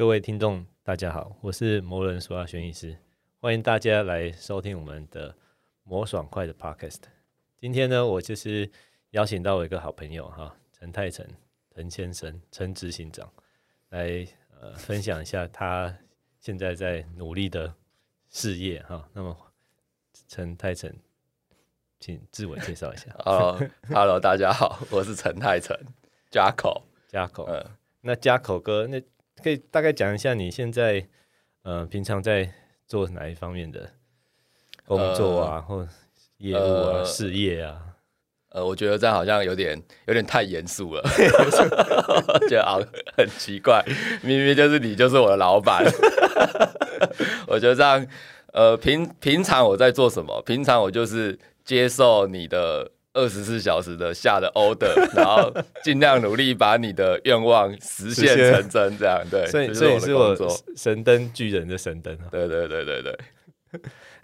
各位听众，大家好，我是魔人苏亚轩医师，欢迎大家来收听我们的魔爽快的 Podcast。今天呢，我就是邀请到我一个好朋友哈，陈泰成，陈先生，陈执行长，来呃分享一下他现在在努力的事业哈。那么，陈泰成，请自我介绍一下。哦，Hello，大家好，我是陈泰成，Jaco，Jaco，嗯，那 Jaco 哥那。可以大概讲一下你现在，呃，平常在做哪一方面的工作啊，呃、或业务啊、呃、事业啊？呃，我觉得这样好像有点有点太严肃了，觉得啊很奇怪，明明就是你就是我的老板。我觉得这样，呃，平平常我在做什么？平常我就是接受你的。二十四小时的下的 order，然后尽量努力把你的愿望实现成真，这样对。所以，所以是我神灯巨人的神灯。对对对对对。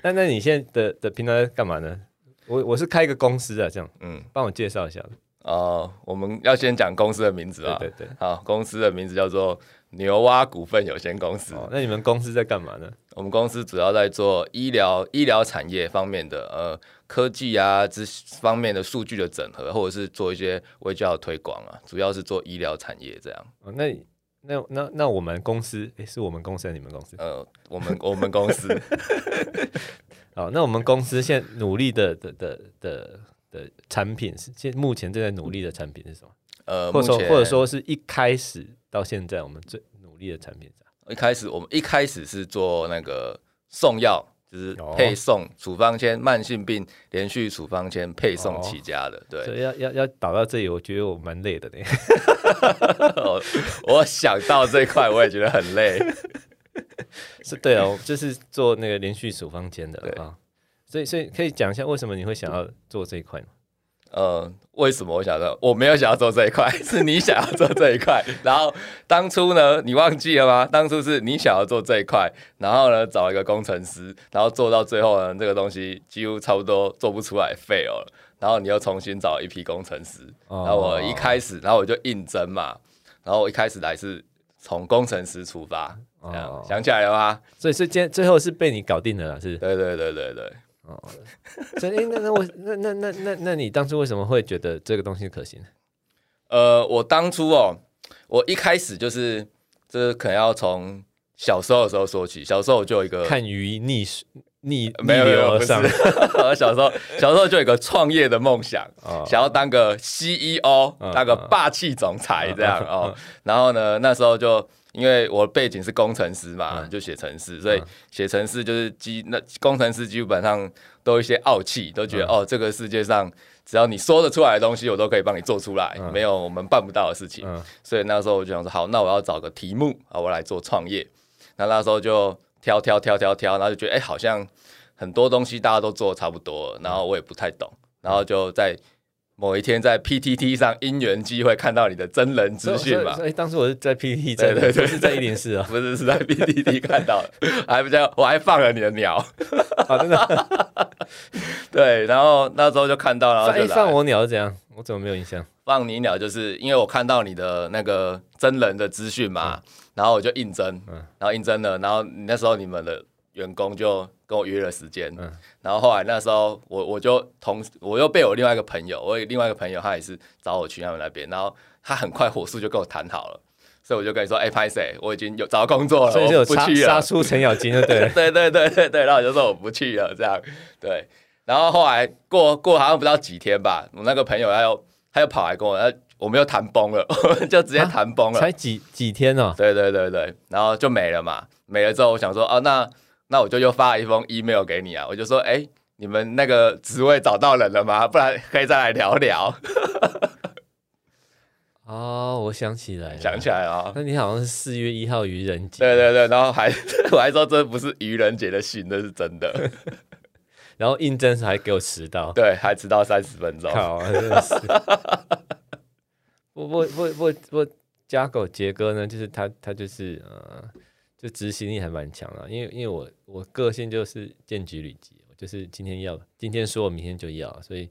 那那你现在的的平常在干嘛呢？我我是开一个公司啊，这样，嗯，帮我介绍一下。哦，我们要先讲公司的名字啊。对对对。好，公司的名字叫做牛蛙股份有限公司。哦，那你们公司在干嘛呢？我们公司主要在做医疗医疗产业方面的呃科技啊这方面的数据的整合，或者是做一些微教的推广啊，主要是做医疗产业这样。哦，那那那那我们公司诶，是我们公司还是你们公司？呃，我们我们公司。好，那我们公司现在努力的的的的的产品是现目前正在努力的产品是什么？呃，或者说或者说是一开始到现在我们最努力的产品。一开始我们一开始是做那个送药，就是配送处方签，慢性病连续处方签配送起家的。对，所以要要要导到这里，我觉得我蛮累的呢。我想到这一块，我也觉得很累。是，对哦，就是做那个连续处方签的啊。所以，所以可以讲一下为什么你会想要做这一块吗？呃，为什么我想到我没有想要做这一块，是你想要做这一块。然后当初呢，你忘记了吗？当初是你想要做这一块，然后呢，找一个工程师，然后做到最后呢，这个东西几乎差不多做不出来，fail 了。然后你又重新找一批工程师，然后我一开始，然后我就应征嘛，然后我一开始来是从工程师出发，这样想起来了吗？所以是今最后是被你搞定了啦，是？对对对对对。哦，所以那那我那那那那那你当初为什么会觉得这个东西可行呢？呃，我当初哦，我一开始就是，这、就是、可能要从小时候的时候说起。小时候我就有一个看鱼逆逆逆流而上，小时候小时候就有一个创业的梦想，哦、想要当个 CEO，当个霸气总裁这样哦。然后呢，那时候就。因为我的背景是工程师嘛，嗯、就写程式，所以写程式就是基那工程师基本上都有一些傲气，都觉得、嗯、哦，这个世界上只要你说得出来的东西，我都可以帮你做出来，嗯、没有我们办不到的事情。嗯、所以那时候我就想说，好，那我要找个题目啊，我来做创业。那那时候就挑挑挑挑挑，然后就觉得哎，好像很多东西大家都做的差不多，然后我也不太懂，然后就在。某一天在 PTT 上因缘机会看到你的真人资讯嘛？所以当时我是在 PTT，对对对，是在一零四啊，不是是在 PTT 看到的，还不叫我还放了你的鸟，啊真的，对，然后那时候就看到了，放放我鸟是怎样？我怎么没有印象？放你鸟就是因为我看到你的那个真人的资讯嘛，然后我就应征，然后应征了，然后那时候你们的员工就。跟我约了时间，嗯、然后后来那时候我我就同我又被我另外一个朋友，我有另外一个朋友他也是找我去他们那边，然后他很快火速就跟我谈好了，所以我就跟你说，哎、欸，拍谁，我已经有找到工作了，所以就有不去了，杀出程咬金，对对对对对对，然后我就说我不去了，这样对，然后后来过过好像不到几天吧，我那个朋友他又他又跑来跟我，他我们又谈崩了，就直接谈崩了，才几几天哦，对对对对，然后就没了嘛，没了之后我想说，哦那。那我就又发了一封 email 给你啊，我就说，哎、欸，你们那个职位找到人了吗？不然可以再来聊聊。哦，我想起来了，想起来了。那你好像是四月一号愚人节。对对对，然后还 我还说这不是愚人节的信，那是真的。然后应征时还给我迟到，对，还迟到三十分钟。靠，真的是。不不不不不，加狗杰哥呢？就是他，他就是呃。就执行力还蛮强的，因为因为我我个性就是见机履机，就是今天要今天说，我明天就要，所以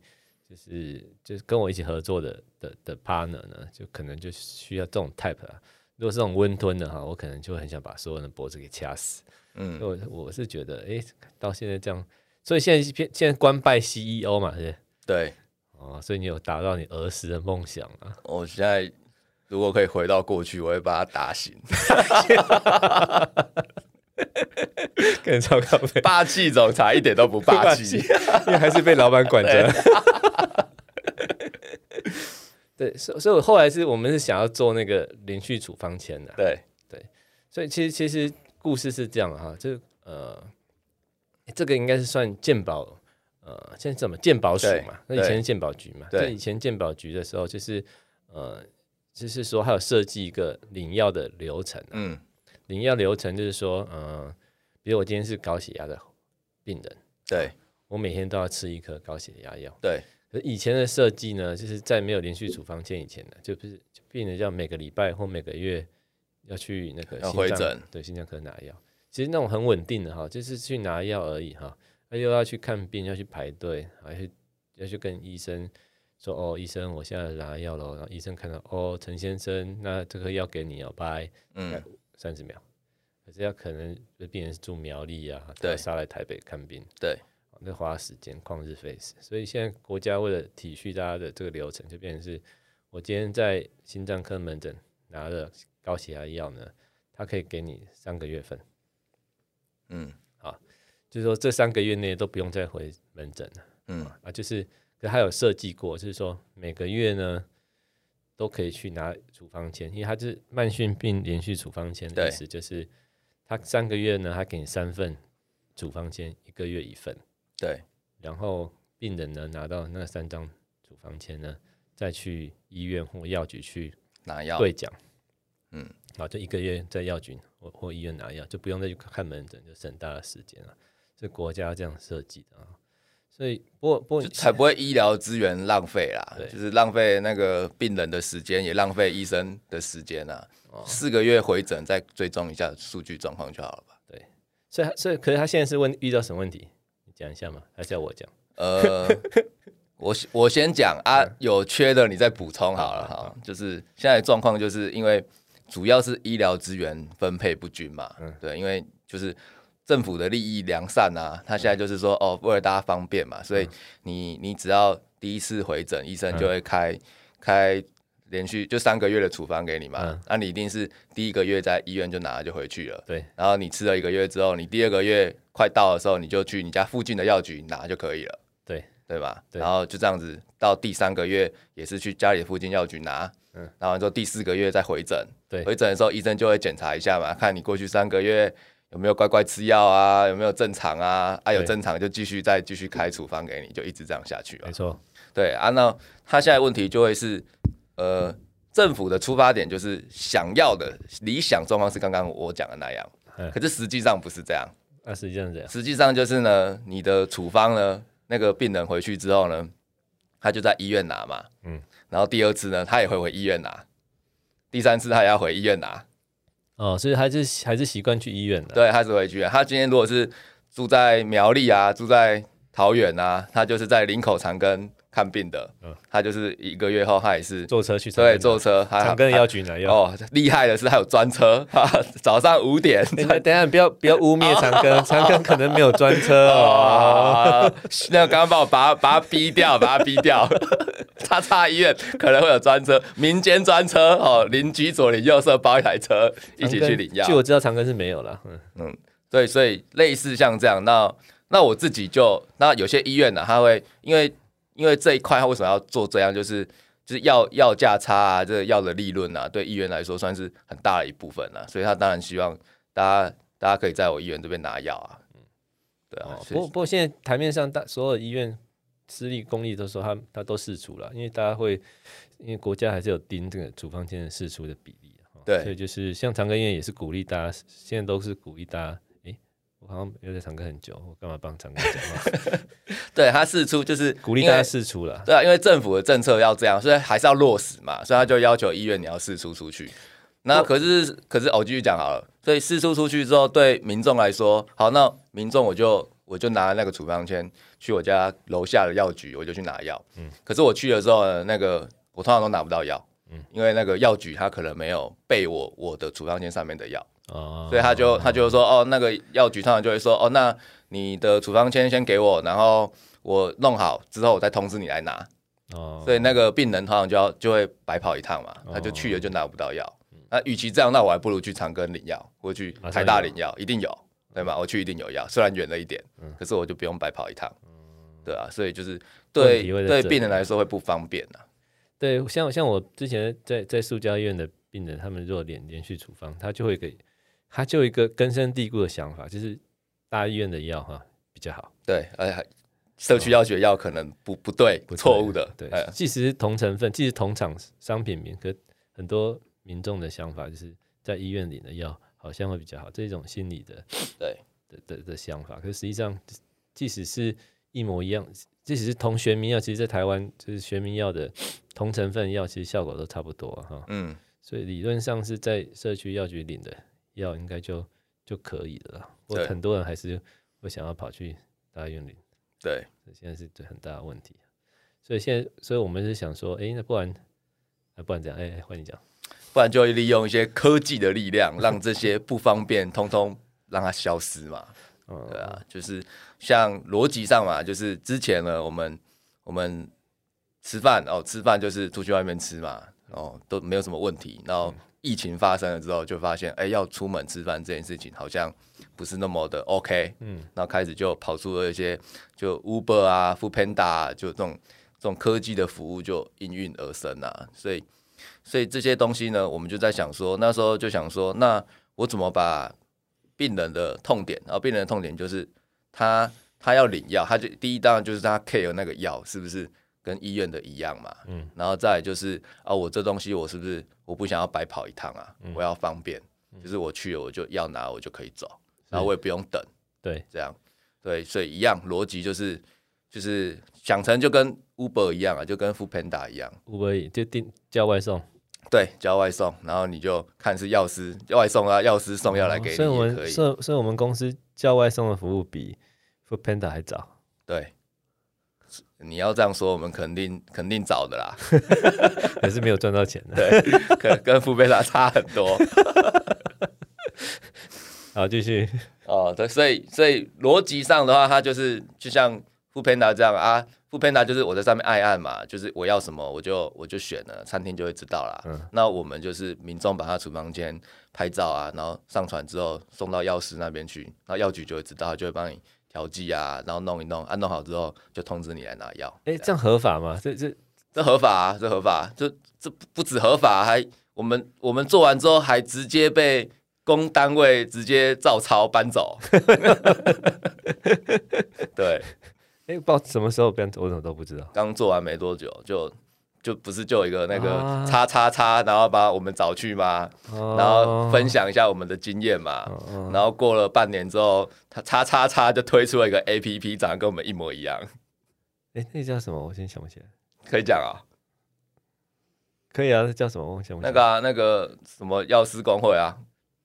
就是就是跟我一起合作的的的 partner 呢，就可能就需要这种 type 啊。如果是这种温吞的哈，我可能就很想把所有人的脖子给掐死。嗯，我我是觉得，哎、欸，到现在这样，所以现在现在官拜 CEO 嘛，是？对，哦，所以你有达到你儿时的梦想啊。我现在如果可以回到过去，我会把他打醒。更超高霸气总裁一点都不 霸气，因为还是被老板管着。对，所所以，我后来是我们是想要做那个连续处方签的。对对，所以其实其实故事是这样哈，就呃，这个应该是算鉴宝呃，现在怎么鉴宝署嘛？那以前是鉴宝局嘛？对，以前鉴宝局的时候，就是呃，就是说还有设计一个领药的流程。嗯，领药流程就是说，嗯、呃，比如我今天是高血压的病人，对，我每天都要吃一颗高血压药。对。以前的设计呢，就是在没有连续处方签以前呢，就不是病人要每个礼拜或每个月要去那个心脏回诊，对心脏科拿药。其实那种很稳定的哈，就是去拿药而已哈。他又要去看病，要去排队，还是要去跟医生说哦，医生，我现在拿药了。然后医生看到哦，陈先生，那这个药给你哦，拜，嗯，三十秒。可是要可能病人是住苗栗啊，对，杀来台北看病，对。那花时间旷日费时，所以现在国家为了体恤大家的这个流程，就变成是，我今天在心脏科门诊拿了高血压药呢，他可以给你三个月份，嗯，好，就是说这三个月内都不用再回门诊了，嗯。啊，就是，他有设计过，就是说每个月呢都可以去拿处方签，因为他是慢性病连续处方签的意思，就是他三个月呢，他给你三份处方签，一个月一份。对，然后病人呢拿到那三张处方签呢，再去医院或药局去拿药。兑奖，嗯，好，就一个月在药局或或医院拿药，就不用再去看门诊，就省大的时间了。是国家这样设计的啊，所以不过不过才不会医疗资源浪费啦，就是浪费那个病人的时间，也浪费医生的时间啊。哦，四个月回诊再追踪一下数据状况就好了吧？对，所以所以可是他现在是问遇到什么问题？讲一下嘛？还是要我讲？呃，我我先讲啊，有缺的你再补充好了哈。就是现在状况，就是因为主要是医疗资源分配不均嘛。嗯，对，因为就是政府的利益良善啊，他现在就是说哦，为了大家方便嘛，所以你你只要第一次回诊，医生就会开开。连续就三个月的处方给你嘛，那、嗯啊、你一定是第一个月在医院就拿了就回去了。对，然后你吃了一个月之后，你第二个月快到的时候，你就去你家附近的药局拿就可以了。对，对吧？对，然后就这样子到第三个月也是去家里附近药局拿，嗯，然后之后第四个月再回诊。对，回诊的时候医生就会检查一下嘛，看你过去三个月有没有乖乖吃药啊，有没有正常啊，啊有正常就继续再继续开处方给你，就一直这样下去。没错，对啊，那他现在问题就会是。呃，政府的出发点就是想要的理想状况是刚刚我讲的那样，可是实际上不是这样。那实际上这样，实际上就是呢，你的处方呢，那个病人回去之后呢，他就在医院拿嘛，嗯，然后第二次呢，他也会回医院拿，第三次他也要回医院拿，哦，所以还是还是习惯去医院的，对，他是回去。他今天如果是住在苗栗啊，住在桃园啊，他就是在林口长庚。看病的，嗯，他就是一个月后，他也是坐车去，对，坐车，长庚药局拿药。哦，厉害的是还有专车，早上五点。等下，不要不要污蔑 长庚，长庚可能没有专车哦。那刚刚帮我把他把他逼掉，把他逼掉。他差医院可能会有专车，民间专车哦，邻居左邻右舍包一台车一起去领药。据我知道，长庚是没有了。嗯嗯，对，所以类似像这样，那那我自己就那有些医院呢，他会因为。因为这一块他为什么要做这样？就是就是药药价差啊，这个药的利润啊，对医院来说算是很大的一部分啊，所以他当然希望大家大家可以在我医院这边拿药啊。嗯，对啊。不过不过现在台面上大所有医院私立公立都说他他都试出了，因为大家会因为国家还是有盯这个处方签的试出的比例。对，所以就是像长庚医院也是鼓励大家，现在都是鼓励大家。我好像有在长庚很久，我干嘛帮长庚讲话？对他试出就是 鼓励大家试出了，对啊，因为政府的政策要这样，所以还是要落实嘛，所以他就要求医院你要试出出去。那可是可是我继续讲好了，所以试出出去之后，对民众来说，好，那民众我就我就拿那个处方签去我家楼下的药局，我就去拿药。嗯，可是我去的时候呢，那个我通常都拿不到药。嗯，因为那个药局他可能没有备我我的处方箋上面的药，哦，所以他就他就说，哦，那个药局通常就会说，哦，那你的处方签先给我，然后我弄好之后我再通知你来拿，哦，所以那个病人通常就要就会白跑一趟嘛，他就去了就拿不到药，哦，那与其这样，那我还不如去长庚领药，或去台大领药，一定有，对吗？我去一定有药，虽然远了一点，嗯，可是我就不用白跑一趟，对啊，所以就是对对病人来说会不方便啊。对，像像我之前在在塑胶医院的病人，他们如果连连续处方，他就会给他就一个根深蒂固的想法，就是大医院的药哈比较好。对，而且社区药局的药可能不不对，不错误的。对，即使是同成分，即使同厂商品名，可很多民众的想法就是在医院领的药好像会比较好，这种心理的对的的的想法。可是实际上，即使是一模一样。即使是同学名药，其实，在台湾就是学名药的同成分药，其实效果都差不多哈。嗯，所以理论上是在社区药局领的药，应该就就可以了。不过很多人还是会想要跑去大医院里。对，这现在是最很大的问题。所以现在，所以我们是想说，哎、欸，那不然，那不然这样，哎、欸，换你讲，不然就会利用一些科技的力量，让这些不方便通通让它消失嘛。嗯，对啊，就是像逻辑上嘛，就是之前呢，我们我们吃饭哦，吃饭就是出去外面吃嘛，哦，都没有什么问题。然后疫情发生了之后，就发现哎，要出门吃饭这件事情好像不是那么的 OK。嗯，然后开始就跑出了一些就 Uber 啊、Foodpanda 啊，就这种这种科技的服务就应运而生啊。所以所以这些东西呢，我们就在想说，那时候就想说，那我怎么把病人的痛点，然后病人的痛点就是他他要领药，他就第一当然就是他 care 那个药是不是跟医院的一样嘛，嗯，然后再来就是啊，我这东西我是不是我不想要白跑一趟啊，嗯、我要方便，就是我去了我就要拿我就可以走，然后我也不用等，对，这样对，所以一样逻辑就是就是想成就跟 Uber 一样啊，就跟 Foodpanda 一样，Uber 就订叫外送。对，叫外送，然后你就看是药师外送啊，药师送药来给你，哦，所以我们所以所以我们公司叫外送的服务比 Foodpanda 还早。对，你要这样说，我们肯定肯定早的啦，可是没有赚到钱的，对，跟跟 Foodpanda 差很多。好，继续哦，对，所以所以逻辑上的话，它就是就像 Foodpanda 这样啊。Foodpanda 就是我在上面按按嘛，就是我要什么我就我就选了，餐厅就会知道啦。嗯、那我们就是民众把他厨房间拍照啊，然后上传之后送到药师那边去，然后药局就会知道，就会帮你调剂啊，然后弄一弄，按、啊、弄好之后就通知你来拿药。哎、欸，这样合法吗？这这这合法啊，这合法，这这不止合法，还我们我们做完之后还直接被公单位直接照抄搬走。对。哎、欸，不知道什么时候搬走，我怎么都不知道。刚做完没多久，就就不是就有一个那个叉叉叉，然后把我们找去嘛，啊、然后分享一下我们的经验嘛。啊、然后过了半年之后，他叉叉叉就推出了一个 APP，长得跟我们一模一样。哎、欸，那叫什么？我现在想不起来。可以讲啊？可以啊，那叫什么？我想不起来。那个啊，那个什么药师公会啊？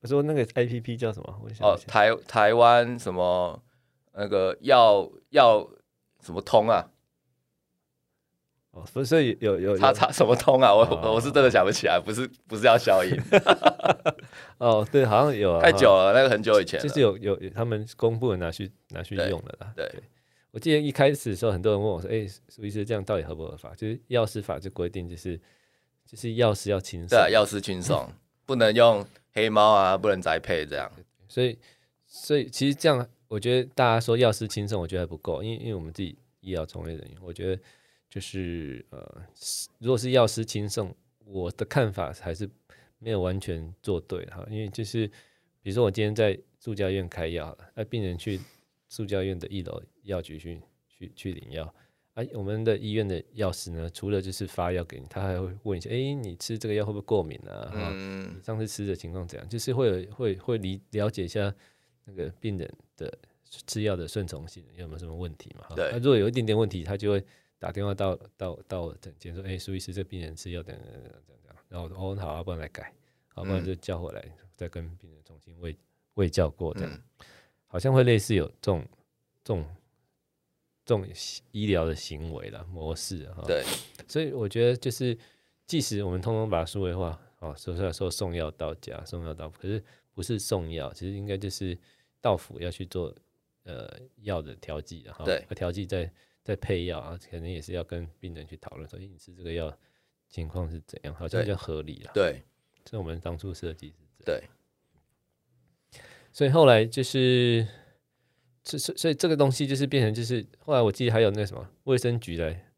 我说那个 APP 叫什么？我想哦，台台湾什么那个药药。什么通啊？哦，所以有有他他什么通啊？我、哦、我是真的想不起来，不是不是要消音。哦，对，好像有，太久了，那个很久以前，就是有有他们公布的拿去拿去用了啦。对，对我记得一开始的时候，很多人问我说：“哎、欸，苏医师这样到底合不合法？”就是药师法就规定，就是就是药师要轻松，对、啊，药师轻松，不能用黑猫啊，不能宅配这样。所以所以其实这样。我觉得大家说药师轻松，我觉得还不够，因为因为我们自己医疗从业人员，我觉得就是呃，如果是药师亲送，我的看法还是没有完全做对哈，因为就是比如说我今天在助教院开药，那病人去助教院的一楼药局去去去领药，啊，我们的医院的药师呢，除了就是发药给你，他还会问一下，哎，你吃这个药会不会过敏啊？嗯，你上次吃的情况怎样？就是会有会会理了解一下。那个病人的吃药的顺从性有没有什么问题嘛？对，他如果有一点点问题，他就会打电话到到到诊间说：“哎、欸，苏医师，这病人吃药等等等等等。”然后我说：“哦，好，啊不然来改，要不然就叫回来，嗯、再跟病人重新喂喂教过，这样、嗯、好像会类似有这种这种这种医疗的行为啦模式哈。对，所以我觉得就是即使我们通通把数位化，哦，说出来说送药到家，送药到府，可是不是送药，其实应该就是到府要去做呃药的调剂，然后对，调剂再再配药啊，可能也是要跟病人去讨论说，哎，你吃这个药情况是怎样，好像比较合理了。对，这我们当初设计是这样。对，所以后来就是。所以所以这个东西就是变成就是后来我记得还有那什么卫生局来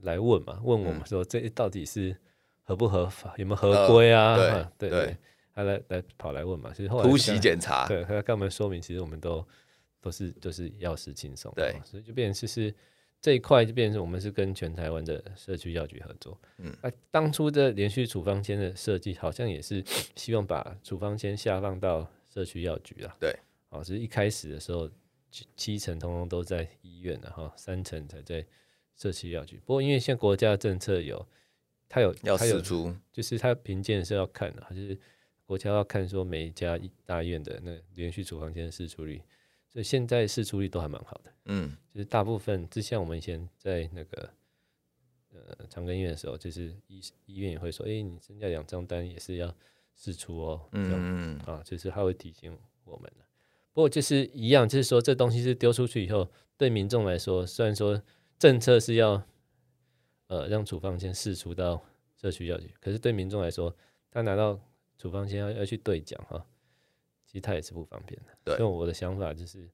来问嘛，问我们说这到底是合不合法，有没有合规啊？呃、对对，对他来来跑来问嘛，其实后来突袭检查，对，他跟我们说明，其实我们都都是都是药师轻松，对，所以就变成就是这一块就变成我们是跟全台湾的社区药局合作，嗯，啊，当初的连续处方签的设计好像也是 希望把处方签下放到社区药局啊，对。哦，是一开始的时候七七成通通都在医院，然后三成才在社区药局。不过因为现在国家政策有，它有要释出，就是它评鉴是要看的，就是国家要看说每一家大医院的那连续处方签的释出率，所以现在试出率都还蛮好的。嗯，就是大部分就像我们以前在那个呃长庚医院的时候，就是医医院也会说，哎、欸，你增加两张单也是要试出哦。嗯啊，就是他会提醒我们的。不过就是一样，就是说这东西是丢出去以后，对民众来说，虽然说政策是要呃让处方先试出到社区药局，可是对民众来说，他拿到处方先要要去对讲哈，其实他也是不方便的。对，所以我的想法就是，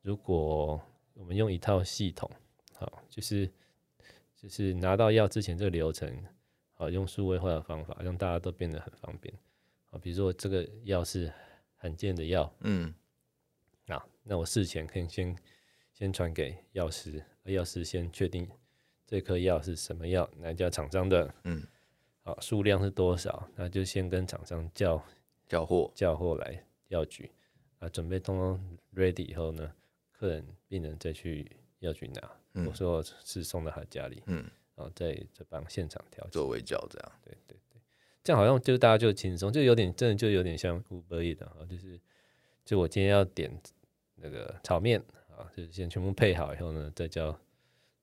如果我们用一套系统，好，就是就是拿到药之前这个流程，好，用数位化的方法，让大家都变得很方便。好，比如说这个药是罕见的药，嗯。那我事前可以先先传给药师，药师先确定这颗药是什么药，哪家厂商的，嗯，好，数量是多少，那就先跟厂商叫叫货，叫货来药局。啊，准备通通 ready 以后呢，客人病人再去药局拿，嗯、我说是送到他家里，嗯，然后再再帮现场调做微调这样，对对对，这样好像就大家就轻松，就有点真的就有点像 Uber Eats 的啊，就是就我今天要点。那个炒面啊，就是先全部配好以后呢，再叫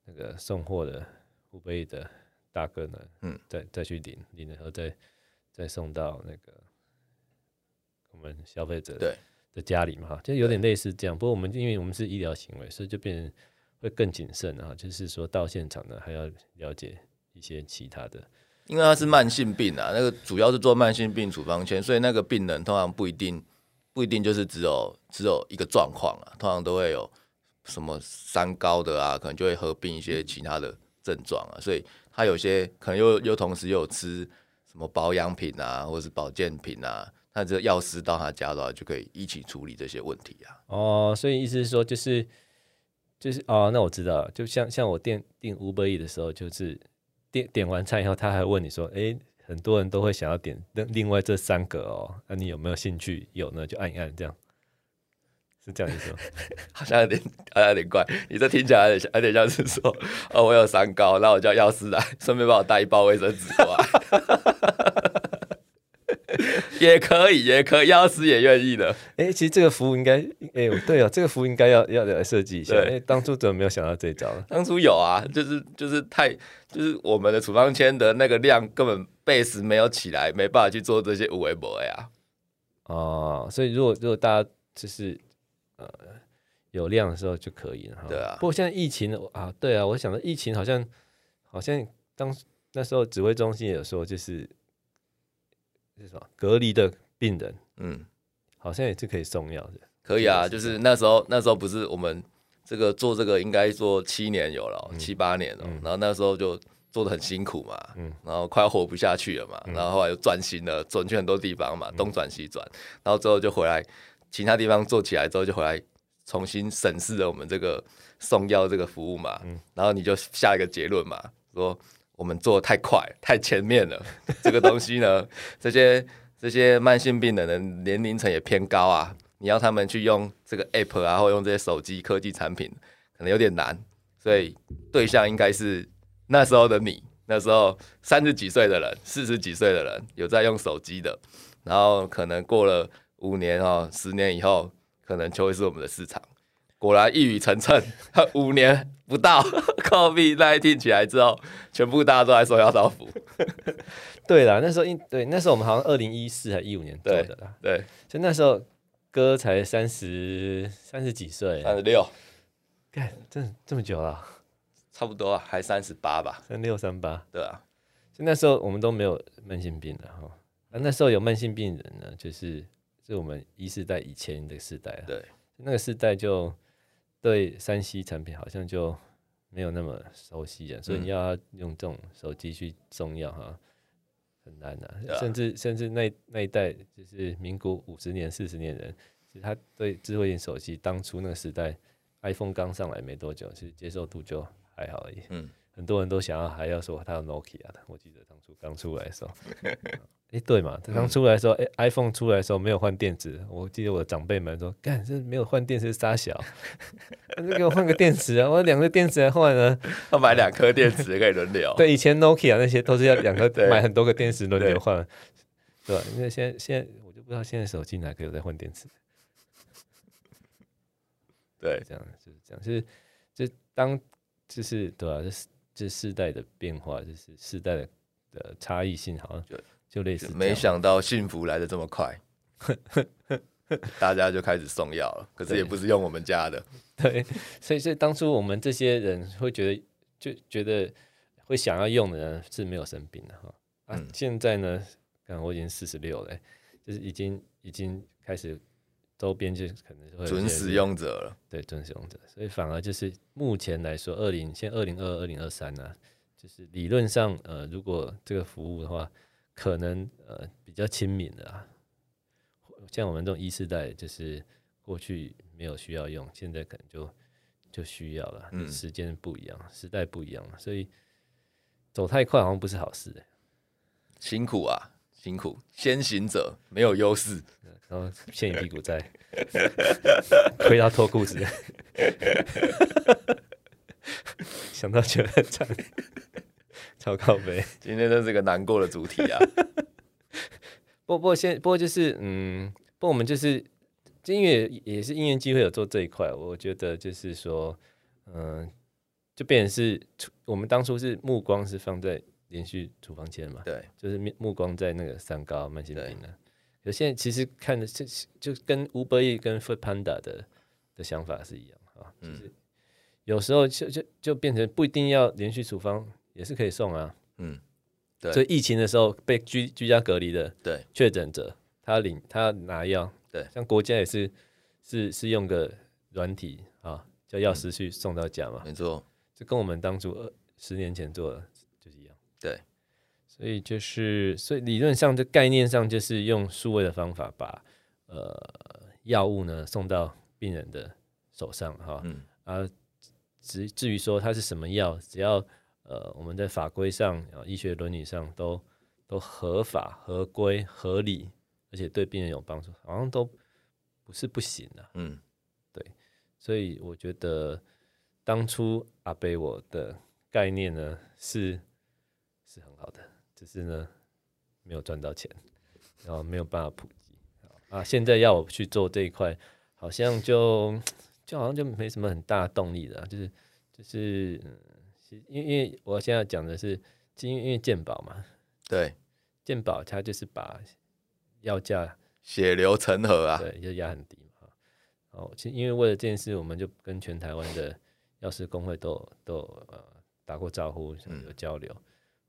那个送货的五倍的大哥呢，嗯，再再去领，领了以后再再送到那个我们消费者对的家里嘛，哈，就有点类似这样。不过我们因为我们是医疗行为，所以就变成会更谨慎啊，就是说到现场呢还要了解一些其他的，因为它是慢性病啊，那个主要是做慢性病处方签，所以那个病人通常不一定。不一定就是只有只有一个状况啊，通常都会有什么三高的啊，可能就会合并一些其他的症状啊，所以他有些可能又又同时又有吃什么保养品啊，或者是保健品啊，那这药师到他家的话就可以一起处理这些问题啊。哦，所以意思是说就是就是哦，那我知道了，就像像我订订 Uber Eats 的时候，就是点点完菜以后，他还问你说，哎、欸。很多人都会想要点另另外这三个哦，那、啊、你有没有兴趣？有呢，就按一按，这样是这样意思吗？好像有点，好像有点怪。你这听起来有点有点像是说，哦，我有三高，那我叫药师来，顺便帮我带一包卫生纸过来。也可以，也可以，药师也愿意的。哎、欸，其实这个服务应该，哎、欸，对啊，这个服务应该要要来设计一下。哎、欸，当初怎么没有想到这一招？当初有啊，就是就是太就是我们的处方签的那个量根本 base 没有起来，没办法去做这些五维博呀。哦，所以如果如果大家就是呃有量的时候就可以了。对啊。不过现在疫情啊，对啊，我想到疫情好像好像当那时候指挥中心也有说就是。是什么隔离的病人？嗯，好像也是可以送药的。可以啊，就是那时候那时候不是我们这个做这个应该做七年有了，嗯、七八年了。嗯、然后那时候就做的很辛苦嘛，嗯，然后快活不下去了嘛。嗯、然后后来又转型了，转去很多地方嘛，东转西转。然后之后就回来，其他地方做起来之后就回来重新审视了我们这个送药这个服务嘛。嗯、然后你就下一个结论嘛，说。我们做太快，太前面了。这个东西呢，这些这些慢性病的人年龄层也偏高啊。你要他们去用这个 app 啊，或用这些手机科技产品，可能有点难。所以对象应该是那时候的你，那时候三十几岁的人、四十几岁的人有在用手机的。然后可能过了五年哦，十年以后，可能就会是我们的市场。果然一语成谶，五年不到，COVID-19 起来之后，全部大家都在说要到府。对啦，那时候因对那时候我们好像二零一四还一五年做的啦，对，就那时候哥才三十三十几岁，三十六，干，这这么久了，差不多啊，还三十八吧，三六三八，对啊，就那时候我们都没有慢性病的哈，那那时候有慢性病人呢，就是是我们一世代以前的世代，对，那个世代就对三 C 产品好像就没有那么熟悉啊，所以你要用这种手机去重要哈。很难的、啊，甚至甚至那那一代就是民国五十年、四十年人，其实他对智慧型手机当初那个时代，iPhone 刚上来没多久，其实接受度就还好而已。嗯，很多人都想要还要说他有 Nokia 的，我记得当初刚出来的时候。哎、欸，对嘛？他刚出来的时候，哎、欸、，iPhone 出来的时候没有换电池。我记得我的长辈们说：“干，这没有换电池傻小，那给我换个电池啊！我两个电池来换呢，要买两颗电池可以轮流。”对，以前 Nokia 那些都是要两个 买很多个电池轮流换，对吧？因为现在现在我就不知道现在手机哪个有在换电池。对，这样就是这样，就是就当就是对吧、啊？这是这世代的变化，就是世代的的差异性，好像就。就类似，没想到幸福来的这么快，大家就开始送药了。可是也不是用我们家的，对，所以所以当初我们这些人会觉得，就觉得会想要用的人是没有生病的哈。啊，嗯、现在呢，看我已经四十六了，就是已经已经开始周边就可能会准使用者了，对，准使用者，所以反而就是目前来说，二零现二零二二零二三呢，就是理论上呃，如果这个服务的话。可能呃比较亲民的啊，像我们这种一世代，就是过去没有需要用，现在可能就就需要了。嗯，时间不一样，时代不一样了，所以走太快好像不是好事。辛苦啊，辛苦，先行者没有优势，然后欠一屁股债，亏到脱裤子，想到觉得很惨。超靠背，今天真是个难过的主题啊！不不过现不过就是嗯，不过我们就是因为也是因缘机会有做这一块，我觉得就是说嗯，就变成是我们当初是目光是放在连续处方签嘛，对，就是目光在那个三高慢性病的。有现在其实看的是就跟 Uber Eats 跟 Foodpanda 的的想法是一样啊，就是有时候就就就变成不一定要连续处方。也是可以送啊，嗯，对，所以疫情的时候被居居家隔离的，对，确诊者他领他拿药，对，像国家也是是是用个软体啊，叫药师去送到家嘛，没错，就跟我们当初二十年前做的就是一样，对，所以就是所以理论上这概念上就是用数位的方法把呃药物呢送到病人的手上哈，嗯，啊至至于说它是什么药，只要呃，我们在法规上啊，医学伦理上都都合法、合规、合理，而且对病人有帮助，好像都不是不行的。嗯，对，所以我觉得当初阿贝我的概念呢是是很好的，只是呢没有赚到钱，然后没有办法普及啊。现在要我去做这一块，好像就就好像就没什么很大的动力了，就是就是。因为因为我现在讲的是，因为因为鉴宝嘛，对，鉴宝它就是把药价血流成河啊，对，就压很低嘛。哦，其实因为为了这件事，我们就跟全台湾的药师工会都都呃打过招呼，有交流，嗯、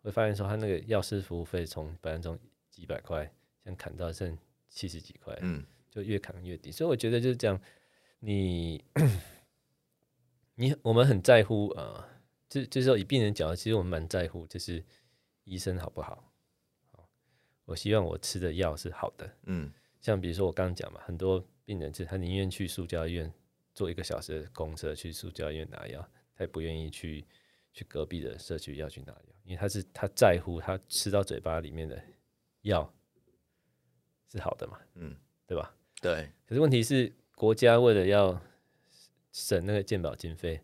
会发现说他那个药师服务费从本来从几百块，现在砍到剩七十几块，嗯，就越砍越低。所以我觉得就是这样，你 你我们很在乎啊。呃就就是说，以病人角度，其实我们蛮在乎，就是医生好不好？我希望我吃的药是好的。嗯，像比如说我刚刚讲嘛，很多病人是他宁愿去塑胶医院坐一个小时的公车去塑胶医院拿药，他也不愿意去去隔壁的社区药局拿药，因为他是他在乎他吃到嘴巴里面的药是好的嘛。嗯，对吧？对。可是问题是，国家为了要省那个健保经费，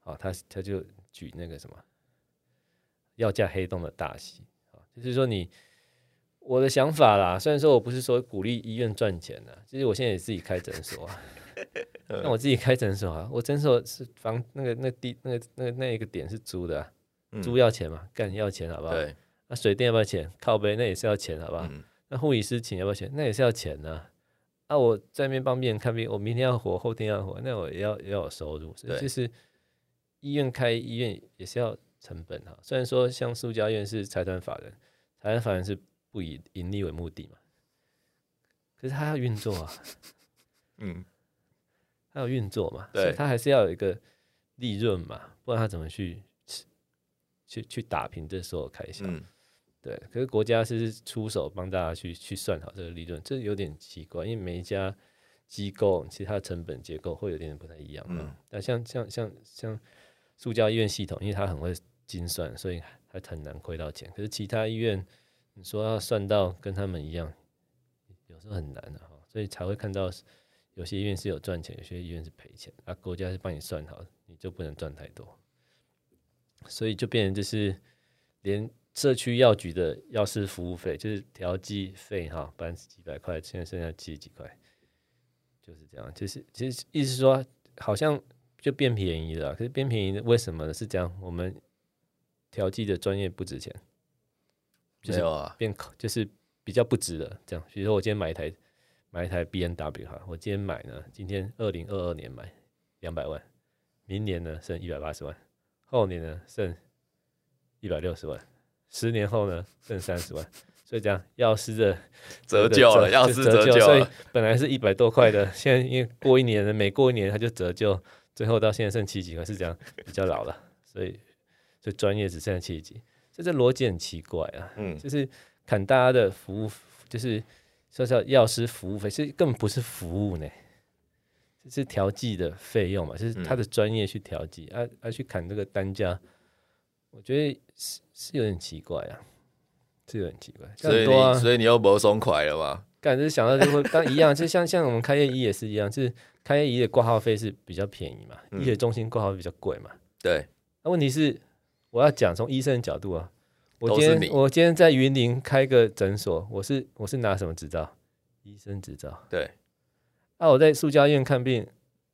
好，他他就。举那个什么要价黑洞的大戏啊，就是说你我的想法啦，虽然说我不是说鼓励医院赚钱的，其实我现在也自己开诊所啊。那我自己开诊所啊，我诊所是房那个那地那个那个那一个点是租的，啊，租要钱嘛，干要钱好不好？对。那水电要不要钱？靠背那也是要钱好不好？嗯、那护理师请要不要钱？那也是要钱呢，啊。那我在那边帮病人看病，我明天要活，后天要活，那我也要也要有收入。所以就是医院开医院也是要成本哈。虽然说像苏家院是财团法人，财团法人是不以盈利为目的嘛，可是他要运作啊，嗯。他要运作嘛，对，所以他还是要有一个利润嘛，不然他怎么去去去打平这所有开销？嗯、对，可是国家是出手帮大家去去算好这个利润，这有点奇怪，因为每一家机构其实它的成本结构会有点不太一样。嗯，但像像像像苏家医院系统，因为它很会精算，所以还很难亏到钱。可是其他医院，你说要算到跟他们一样，有时候很难的哈，所以才会看到。有些医院是有赚钱，有些医院是赔钱啊。国家是帮你算好，你就不能赚太多，所以就变成就是连社区药局的药师服务费，就是调剂费哈，本来是几百块，现在剩下七十几块，就是这样。就是其实意思说，好像就变便宜了。可是变便宜为什么呢？是这样，我们调剂的专业不值钱，就是变就是比较不值了。这样，比如说我今天买一台。买一台 B N W 哈，我今天买呢，今天二零二二年买两百万，明年呢剩一百八十万，后年呢剩一百六十万，十年后呢剩三十万，所以这样药师的 折旧了，药师折旧，所以本来是一百多块的，现在因为过一年了，每过一年它就折旧，最后到现在剩七级，还，是这样 比较老了，所以所以专业只剩下七级，所以这逻辑很奇怪啊，嗯，就是砍大家的服务，就是。说叫药师服务费，其实根本不是服务呢，这是调剂的费用嘛，就是他的专业去调剂，嗯、啊啊去砍这个单价，我觉得是是有点奇怪啊，是有点奇怪。所以、啊、所以你又不松快了吗？感觉想到就会当一样，就像像我们开业医也是一样，就是开业医的挂号费是比较便宜嘛，医学中心挂号费比较贵嘛。对，那问题是我要讲从医生的角度啊。我今天我今天在云林开个诊所，我是我是拿什么执照？医生执照。对。啊，我在苏家院看病，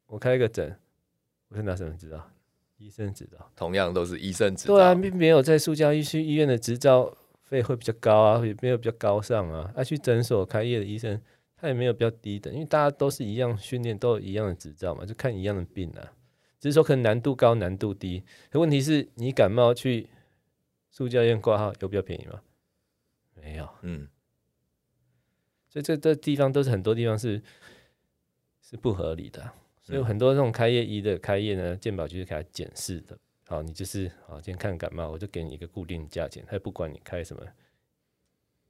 我开个诊，我是拿什么执照？医生执照。同样都是医生执照。对啊，并没有在苏家医区医院的执照费会比较高啊，也没有比较高尚啊。啊，去诊所开业的医生，他也没有比较低的，因为大家都是一样训练，都有一样的执照嘛，就看一样的病啊。只是说可能难度高，难度低。可问题是你感冒去。苏家院挂号有比较便宜吗？没有，嗯，所以这这地方都是很多地方是是不合理的，所以很多这种开业医的开业呢，健保局是给他检视的。好，你就是好，今天看感冒，我就给你一个固定价钱，他也不管你开什么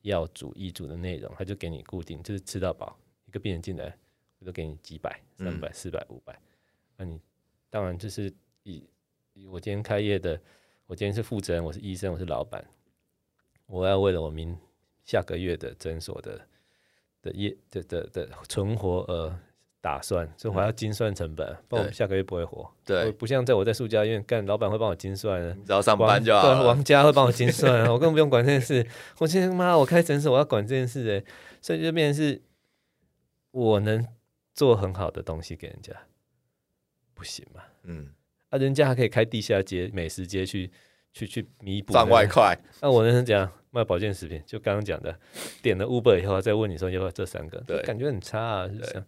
药组医嘱的内容，他就给你固定，就是吃到饱。一个病人进来，我就给你几百、三百、四百、五百。那你当然就是以以我今天开业的。我今天是负责人，我是医生，我是老板，我要为了我明下个月的诊所的的业的的的存活而打算，所以我要精算成本，不然我下个月不会活。对，不像在我在苏家院干，老板会帮我精算的，只要上班就好。王家会帮我精算，我根本不用管这件事。我今天妈，我开诊所我要管这件事哎，所以就变成是，我能做很好的东西给人家，不行嘛？嗯。啊，人家还可以开地下街、美食街去去去弥补赚外快。那、啊、我那是讲卖保健食品，就刚刚讲的，点了 Uber 以后再问你说要不要这三个，对，感觉很差啊，是这样。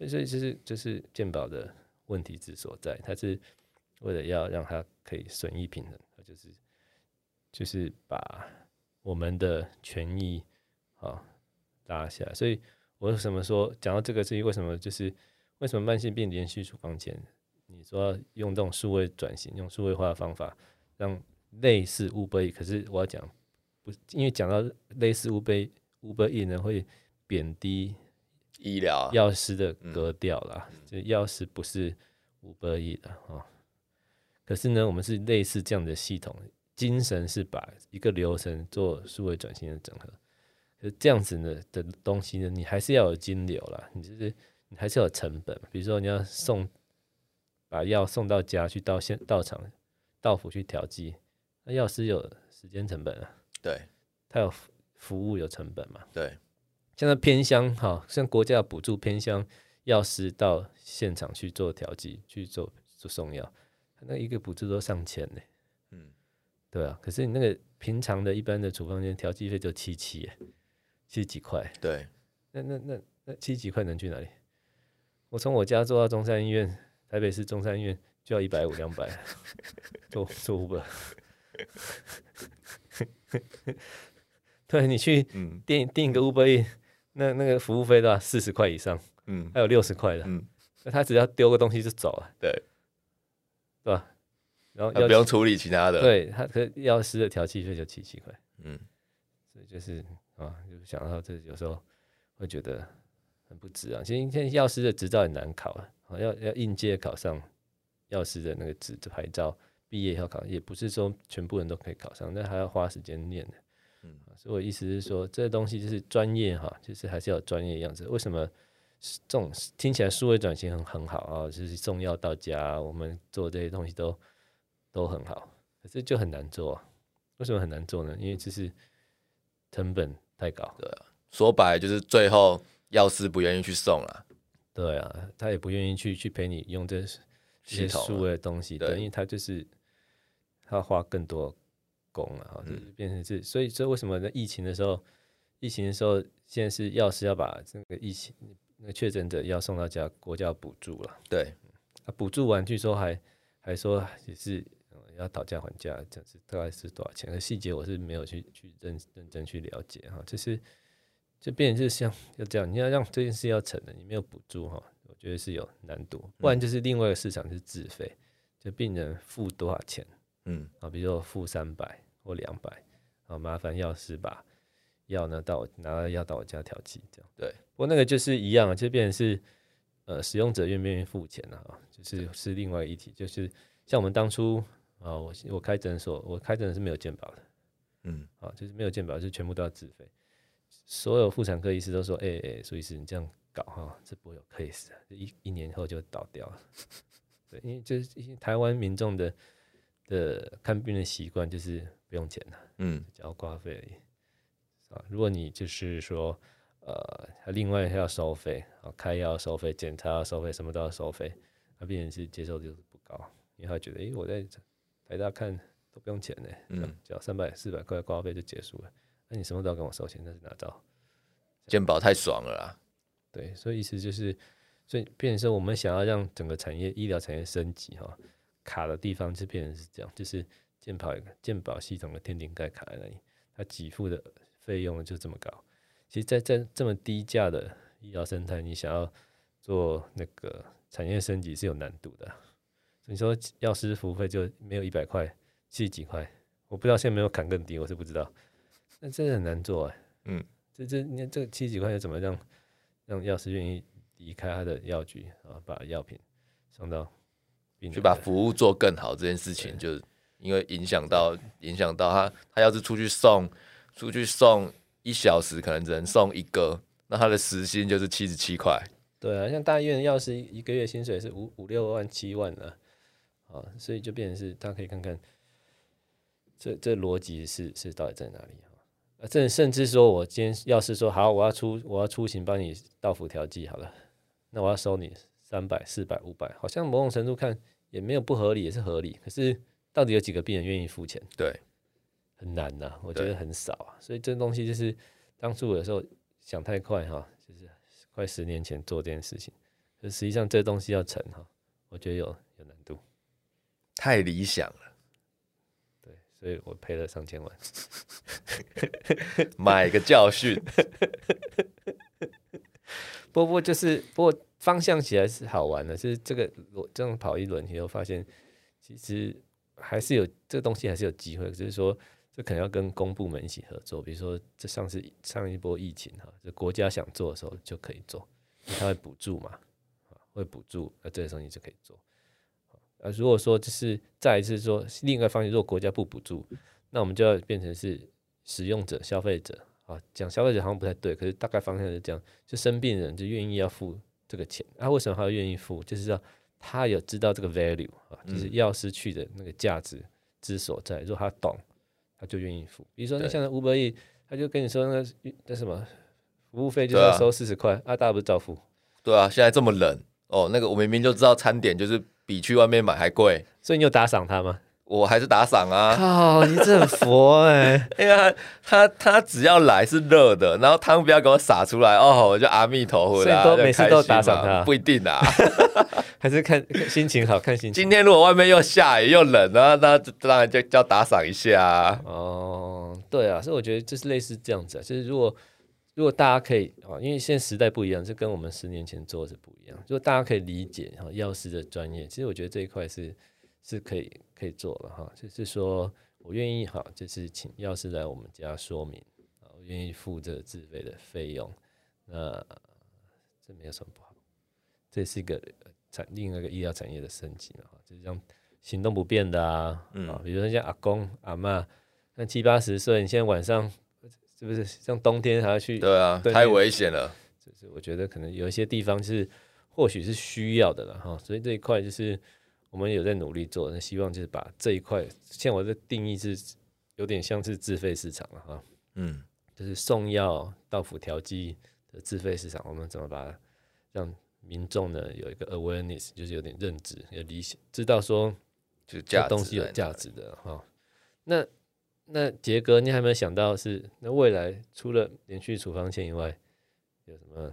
所以所以就是就是鉴宝的问题之所在，它是为了要让它可以损益平衡，它就是就是把我们的权益啊拉下来。所以我为什么说讲到这个，事情为什么就是为什么慢性病连续处方箋？你说用这种数位转型，用数位化的方法，让类似 Uber 可是我要讲，不，因为讲到类似 Uber Uber Eats 呢，会贬低医疗药师的格调啦。就药师不是 Uber Eats 的哦。可是呢，我们是类似这样的系统，精神是把一个流程做数位转型的整合。可是这样子呢的东西呢，你还是要有金流啦，你就是你还是要有成本，比如说你要送。把药送到家去，到现到场到府去调剂，那药师有时间成本啊。对，他有服务有成本嘛。对，像在偏乡哈，像国家补助偏乡药师到现场去做调剂，去做做送药，那一个补助都上千呢。嗯，对啊。可是你那个平常的一般的处方间调剂费就七七，七十几块。对，那那那那七十几块能去哪里？我从我家坐到中山医院，台北市中山医院就要一百五两百，坐坐 Uber。对，你去订订一个 Uber，那那个服务费都要四十块以上，嗯，还有六十块的，嗯，那他只要丢个东西就走了，对，对吧？然后要不用处理其他的，对他，可药师的调剂费就七七块，嗯，所以就是啊，就想到这有时候会觉得很不值啊。其实现在药师的执照很难考啊，要要应届考上药师的那个执牌照。毕业要考，也不是说全部人都可以考上，那还要花时间念的。嗯，所以我意思是说，这个东西就是专业哈，就是还是要专业样子。为什么这种听起来数位转型很很好啊？就是送药到家，我们做这些东西都都很好，可是就很难做啊。为什么很难做呢？因为就是成本太高。对啊，说白了就是最后药师不愿意去送了。对啊，他也不愿意去去陪你用这些数位的东西，对，因为他就是。他要花更多工啊，就是变成是，所以所以为什么在疫情的时候，疫情的时候，现在是药师要把这个疫情那个确诊者要送到家，国家要补助了。对，啊，补助完据说还还说也是要讨价还价，这是大概是多少钱？细节我是没有去去认认真去了解哈，就是就变成是像要这样，你要让这件事要成的，你没有补助哈，我觉得是有难度。不然就是另外一个市场是自费，就病人付多少钱。嗯啊，比如说付三百或两百，好，麻烦药师把药呢到我拿了药到我家调剂，这样对。不过那个就是一样，就变成是呃使用者愿不愿意付钱了啊，就是是另外一题，就是像我们当初啊，我我开诊所，我开诊是没有健保的，嗯，啊，就是没有健保，就全部都要自费。所有妇产科医师都说，哎、欸、哎，苏医师你这样搞哈，这不会有 case 的，一一年后就倒掉了。对，因为就是台湾民众的。的看病的习惯就是不用钱的，嗯，只要挂费而已，啊，如果你就是说，呃，另外还要收费，啊，开药要收费，检查要收费，什么都要收费，那病人是接受度不高，因为他觉得，诶、欸，我在台大看都不用钱呢，嗯，只要三百四百块挂号费就结束了，那你什么都要跟我收钱，那是哪招？健保太爽了啦，对，所以意思就是，所以变成说我们想要让整个产业医疗产业升级，哈。卡的地方就变成是这样，就是健保健保系统的天顶盖卡在那里，它给付的费用就这么高。其实，在在这么低价的医疗生态，你想要做那个产业升级是有难度的。你说药师服务费就没有一百块，七十几块，我不知道现在没有砍更低，我是不知道。那真的很难做哎。嗯，这这你看这七十几块又怎么让让药师愿意离开他的药局啊，把药品送到。去把服务做更好这件事情，就因为影响到影响到他，他要是出去送出去送一小时，可能只能送一个，那他的时薪就是七十七块。对啊，像大医院药师一个月薪水是五五六万七万的啊，所以就变成是大家可以看看这这逻辑是是到底在哪里啊？这甚至说我今天要是说好，我要出我要出行帮你到府调剂好了，那我要收你。三百、四百、五百，好像某种程度看也没有不合理，也是合理。可是到底有几个病人愿意付钱？对，很难呐、啊，我觉得很少啊。所以这东西就是当初有时候想太快哈，就是快十年前做这件事情，可实际上这东西要成哈，我觉得有有难度，太理想了。对，所以我赔了上千万，买个教训。不过就是不过。方向起来是好玩的，是这个我这样跑一轮以后发现，其实还是有这个东西还是有机会，只是说这可能要跟公部门一起合作，比如说这上次上一波疫情哈，就国家想做的时候就可以做，因为它会补助嘛，会补助，那这个东西就可以做。啊，如果说就是再一次说另一个方向，如果国家不补助，那我们就要变成是使用者、消费者啊，讲消费者好像不太对，可是大概方向是这样，就生病人就愿意要付。这个钱，他、啊、为什么他愿意付？就是说他有知道这个 value 啊，就是要失去的那个价值之所在。如果他懂，他就愿意付。比如说，那像 Uber Eats，他就跟你说那那什么服务费就要收四十块，啊，啊，大家不是照付？对啊，现在这么冷哦，那个我明明就知道餐点就是比去外面买还贵，所以你有打赏他吗？我还是打赏啊！靠，你这很佛哎、欸！因为他他他只要来是热的，然后汤不要给我洒出来哦，我就阿弥陀佛啦，所以都每次都打赏他，不一定啊，还是看心情好看心情。今天如果外面又下雨又冷，然后那当然就叫打赏一下啊。哦，对啊，所以我觉得就是类似这样子啊，就是如果如果大家可以啊，因为现在时代不一样，就跟我们十年前做的是不一样。如果大家可以理解哈药师的专业，其实我觉得这一块是是可以。可以做了哈，就是说我愿意哈，就是请药师来我们家说明，我愿意付这个自费的费用，那这没有什么不好，这是一个产另外一个医疗产业的升级嘛，就是像行动不便的啊，嗯，比如说像阿公阿嬷，那七八十岁，你现在晚上是不是像冬天还要去？对啊，太危险了。就是我觉得可能有一些地方是或许是需要的了哈，所以这一块就是。我们有在努力做，那希望就是把这一块，像我的定义是有点像是自费市场了哈，嗯，就是送药到府调剂的自费市场，我们怎么把它让民众呢有一个 awareness，就是有点认知，有理解，知道说就这东西有价值的哈。那那杰哥，你还没有想到是那未来除了连续处方线以外，有什么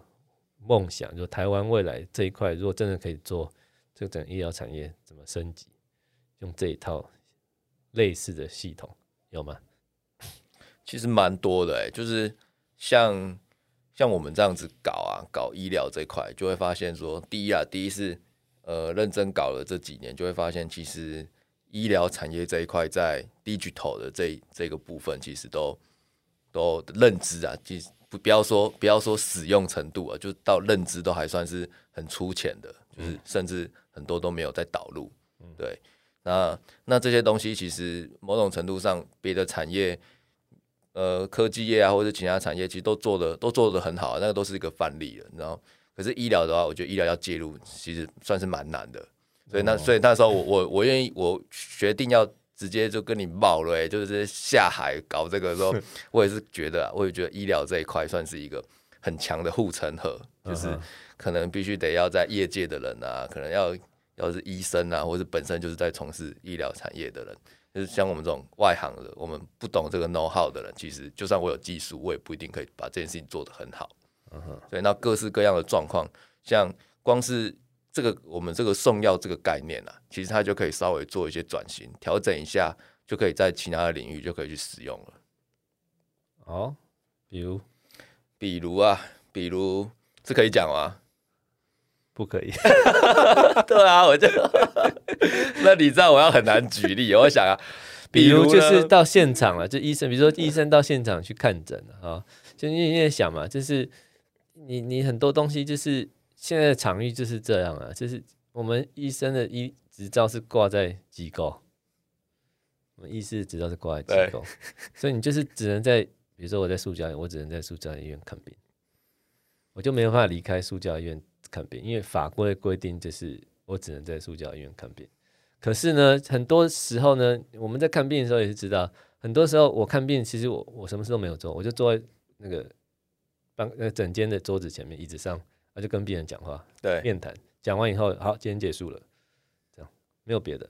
梦想？就台湾未来这一块，如果真的可以做。这个整个医疗产业怎么升级？用这一套类似的系统有吗？其实蛮多的哎，就是像像我们这样子搞啊，搞医疗这一块，就会发现说，第一啊，第一是呃认真搞了这几年，就会发现其实医疗产业这一块在 digital 的这这个部分，其实都都认知啊，其实不不要说不要说使用程度啊，就到认知都还算是很粗浅的，就是甚至。很多都没有在导入，对，那那这些东西其实某种程度上，别的产业，呃，科技业啊，或者其他产业，其实都做的都做的很好，那个都是一个范例了，你知道？可是医疗的话，我觉得医疗要介入，其实算是蛮难的，所以那所以那时候我我我愿意，我决定要直接就跟你冒了，就是下海搞这个时候，我也是觉得，我也觉得医疗这一块算是一个很强的护城河，就是。可能必须得要在业界的人啊，可能要要是医生啊，或者本身就是在从事医疗产业的人，就是像我们这种外行的，我们不懂这个 know how 的人，其实就算我有技术，我也不一定可以把这件事情做得很好。嗯哼，所以那各式各样的状况，像光是这个我们这个送药这个概念啊，其实它就可以稍微做一些转型，调整一下，就可以在其他的领域就可以去使用了。哦，比如，比如啊，比如这可以讲吗？不可以，对啊，我就 那你知道我要很难举例，我想啊，比如就是到现场了，就医生，比如说医生到现场去看诊了啊，就你也想嘛，就是你你很多东西就是现在的场域就是这样啊，就是我们医生的医执照是挂在机构，我们医师执照是挂在机构，所以你就是只能在，比如说我在树家，我只能在树家医院看病，我就没有办法离开树家医院。看病，因为法规规定就是我只能在树教医院看病。可是呢，很多时候呢，我们在看病的时候也是知道，很多时候我看病，其实我我什么事都没有做，我就坐在那个办呃整间的桌子前面椅子上，我就跟病人讲话，对，面谈。讲完以后，好，今天结束了，这样没有别的，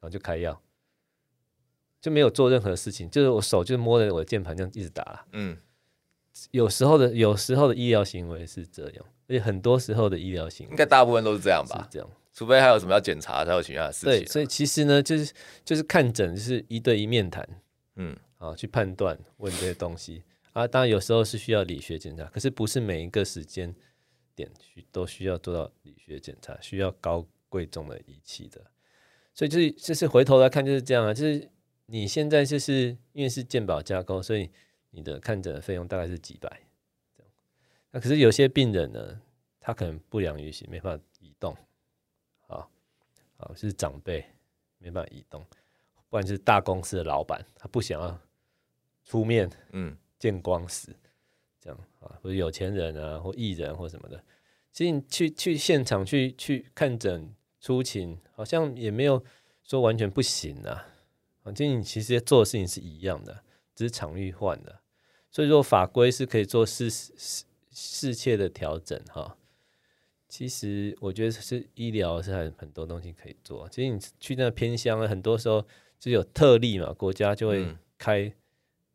然后就开药，就没有做任何事情，就是我手就摸着我的键盘这样一直打。嗯，有时候的有时候的医疗行为是这样。而且很多时候的医疗行为，应该大部分都是这样吧？这样，除非还有什么要检查，才有其他的事情。对，所以其实呢，就是就是看诊，就是一对一面谈，嗯，啊，去判断问这些东西啊。当然有时候是需要理学检查，可是不是每一个时间点需都需要做到理学检查，需要高贵重的仪器的。所以就是就是回头来看就是这样啊，就是你现在就是因为是健保架构，所以你的看诊的费用大概是几百。那可是有些病人呢，他可能不良于行，没办法移动，啊，啊是长辈没办法移动，不然就是大公司的老板，他不想要出面，嗯，见光死，这样啊，或者有钱人啊，或艺人或什么的，其实你去去现场去去看诊出勤，好像也没有说完全不行啊，反正你其实做的事情是一样的，只是场域换了。所以说法规是可以做适适适切的调整哈。其实我觉得是医疗是很很多东西可以做。其实你去那偏乡，很多时候就有特例嘛，国家就会开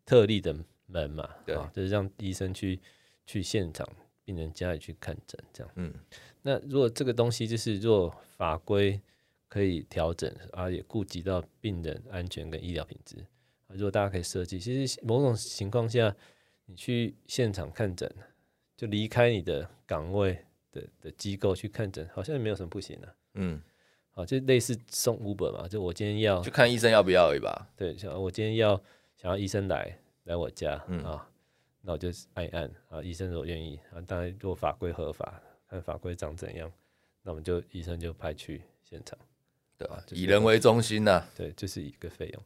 特例的门嘛，嗯、对，就是让医生去去现场病人家里去看诊这样。嗯，那如果这个东西就是若法规可以调整，而也顾及到病人安全跟医疗品质。如果大家可以设计，其实某种情况下，你去现场看诊，就离开你的岗位的的机构去看诊，好像也没有什么不行的、啊。嗯，好，就类似送 Uber 嘛，就我今天要就看医生要不要而已吧。对，想我今天要想要医生来来我家，嗯啊，那我就按一按啊，医生如果愿意啊，当然如果法规合法，看法规长怎样，那我们就医生就派去现场，对吧？以人为中心呐、啊，对，就是一个费用。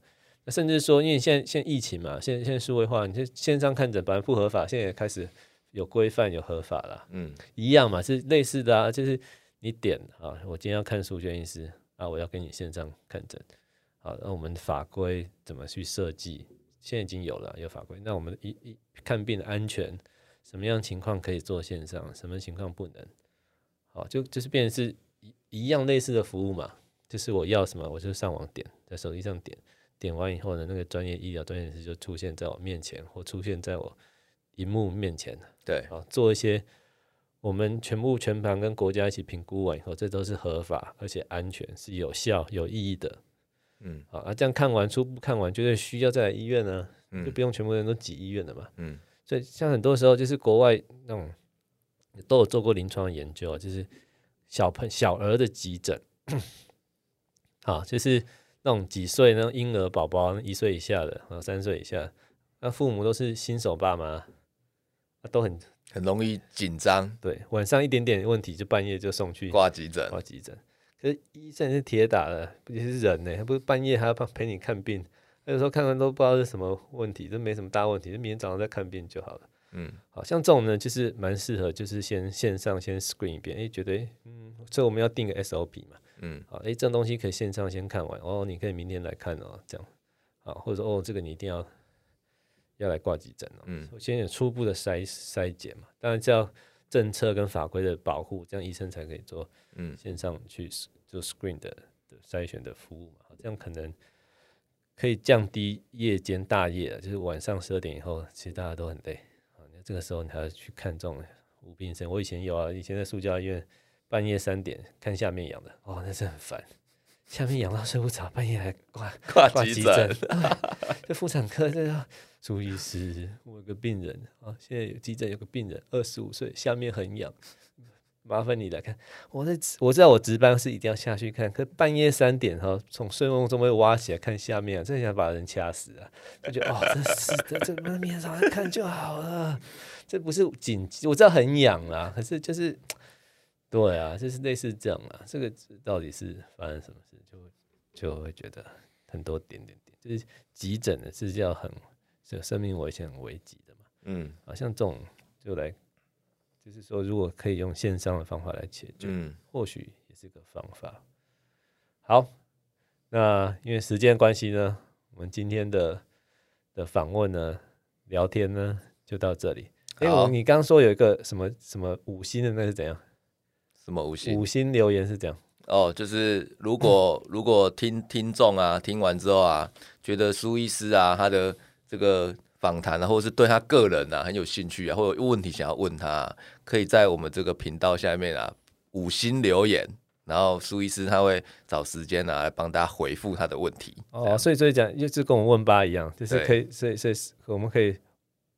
那甚至说，因为现在现在疫情嘛，现在现在数位化，你就线上看诊本来不合法，现在也开始有规范有合法啦，嗯，一样嘛，是类似的啊，就是你点啊，我今天要看苏轩医师啊，我要跟你线上看诊，好，那我们法规怎么去设计？现在已经有了有法规，那我们一一看病的安全，什么样情况可以做线上，什么情况不能？好，就就是变成是一一样类似的服务嘛，就是我要什么，我就上网点，在手机上点。点完以后呢，那个专业医疗专业人士就出现在我面前，或出现在我荧幕面前。对，啊，做一些我们全部全盘跟国家一起评估完以后，这都是合法而且安全，是有效有意义的。嗯，好啊，这样看完初步看完，觉得需要再来医院呢，嗯、就不用全部人都挤医院了嘛。嗯，所以像很多时候就是国外那种都有做过临床研究，就是小朋小儿的急诊，好，就是。那种几岁那种婴儿宝宝，一岁以下的啊，三岁以下，那父母都是新手爸妈，都很很容易紧张。对，晚上一点点问题就半夜就送去挂急诊，挂急诊。可是医生是铁打的，不是人呢，还不是半夜还要陪你看病。有时候看看都不知道是什么问题，都没什么大问题，就明天早上再看病就好了。嗯，好像这种呢，就是蛮适合，就是先线上先 screen 一遍，哎，觉得嗯，所以我们要定个 SOP 嘛。嗯，好，哎，这种东西可以线上先看完哦，你可以明天来看哦，这样，好，或者说哦，这个你一定要要来挂急诊哦，嗯，先有初步的筛筛检嘛，当然叫政策跟法规的保护，这样医生才可以做，嗯，线上去做 screen 的的筛选的服务嘛，这样可能可以降低夜间大夜，就是晚上十二点以后，其实大家都很累，啊，那这个时候你还要去看这种无病生，我以前有啊，以前在塑胶医院。半夜三点看下面痒的，哦，那是很烦。下面痒到睡不着，半夜还挂挂急诊。这 妇产科这个朱医师，我有个病人啊，现在有急诊有个病人，二十五岁，下面很痒，麻烦你来看。我在我知道我值班是一定要下去看，可半夜三点哈，从睡梦中被挖起来看下面，啊，真想把人掐死啊！就哦，这是的，这明天早上看就好了，这不是紧急，我知道很痒啦，可是就是。对啊，就是类似这样啊。这个到底是发生什么事，就就会觉得很多点点点，就是急诊的是叫很这生命危险、很危急的嘛。嗯，啊，像这种就来，就是说，如果可以用线上的方法来解决，嗯，或许也是个方法。好，那因为时间关系呢，我们今天的的访问呢，聊天呢就到这里。哎，我你刚刚说有一个什么什么五星的，那是怎样？什么五星？五星留言是这样哦，就是如果如果听听众啊听完之后啊，觉得苏医师啊他的这个访谈啊，或者是对他个人啊很有兴趣啊，或者有问题想要问他啊，可以在我们这个频道下面啊五星留言，然后苏医师他会找时间啊来帮大家回复他的问题。哦，所以所以讲就是跟我们问吧一样，就是可以，所以所以我们可以。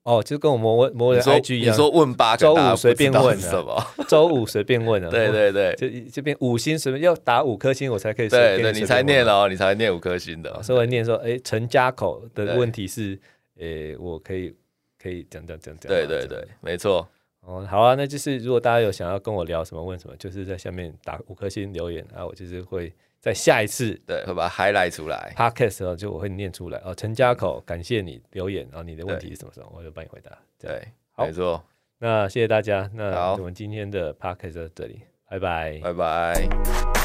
哦，就跟我魔魔人 IG 一样，你说问八，周五随便问什么？周五随便问啊。对对对，就这边五星随便要打五颗星，我才可以。对对，你才念哦，你才念五颗星的。所以我念说，哎，陈家口的问题是，诶，我可以可以讲讲讲讲。对对对，没错。哦，好啊，那就是如果大家有想要跟我聊什么问什么，就是在下面打五颗星留言啊，我就是会。在下一次，对，会把它 highlight 出来。Podcast 的时候就我会念出来哦。陈家口，感谢你留言，然后你的问题是什么时候，我就帮你回答。对，好没错。那谢谢大家，那我们今天的 Podcast 就到这里，拜拜，拜拜。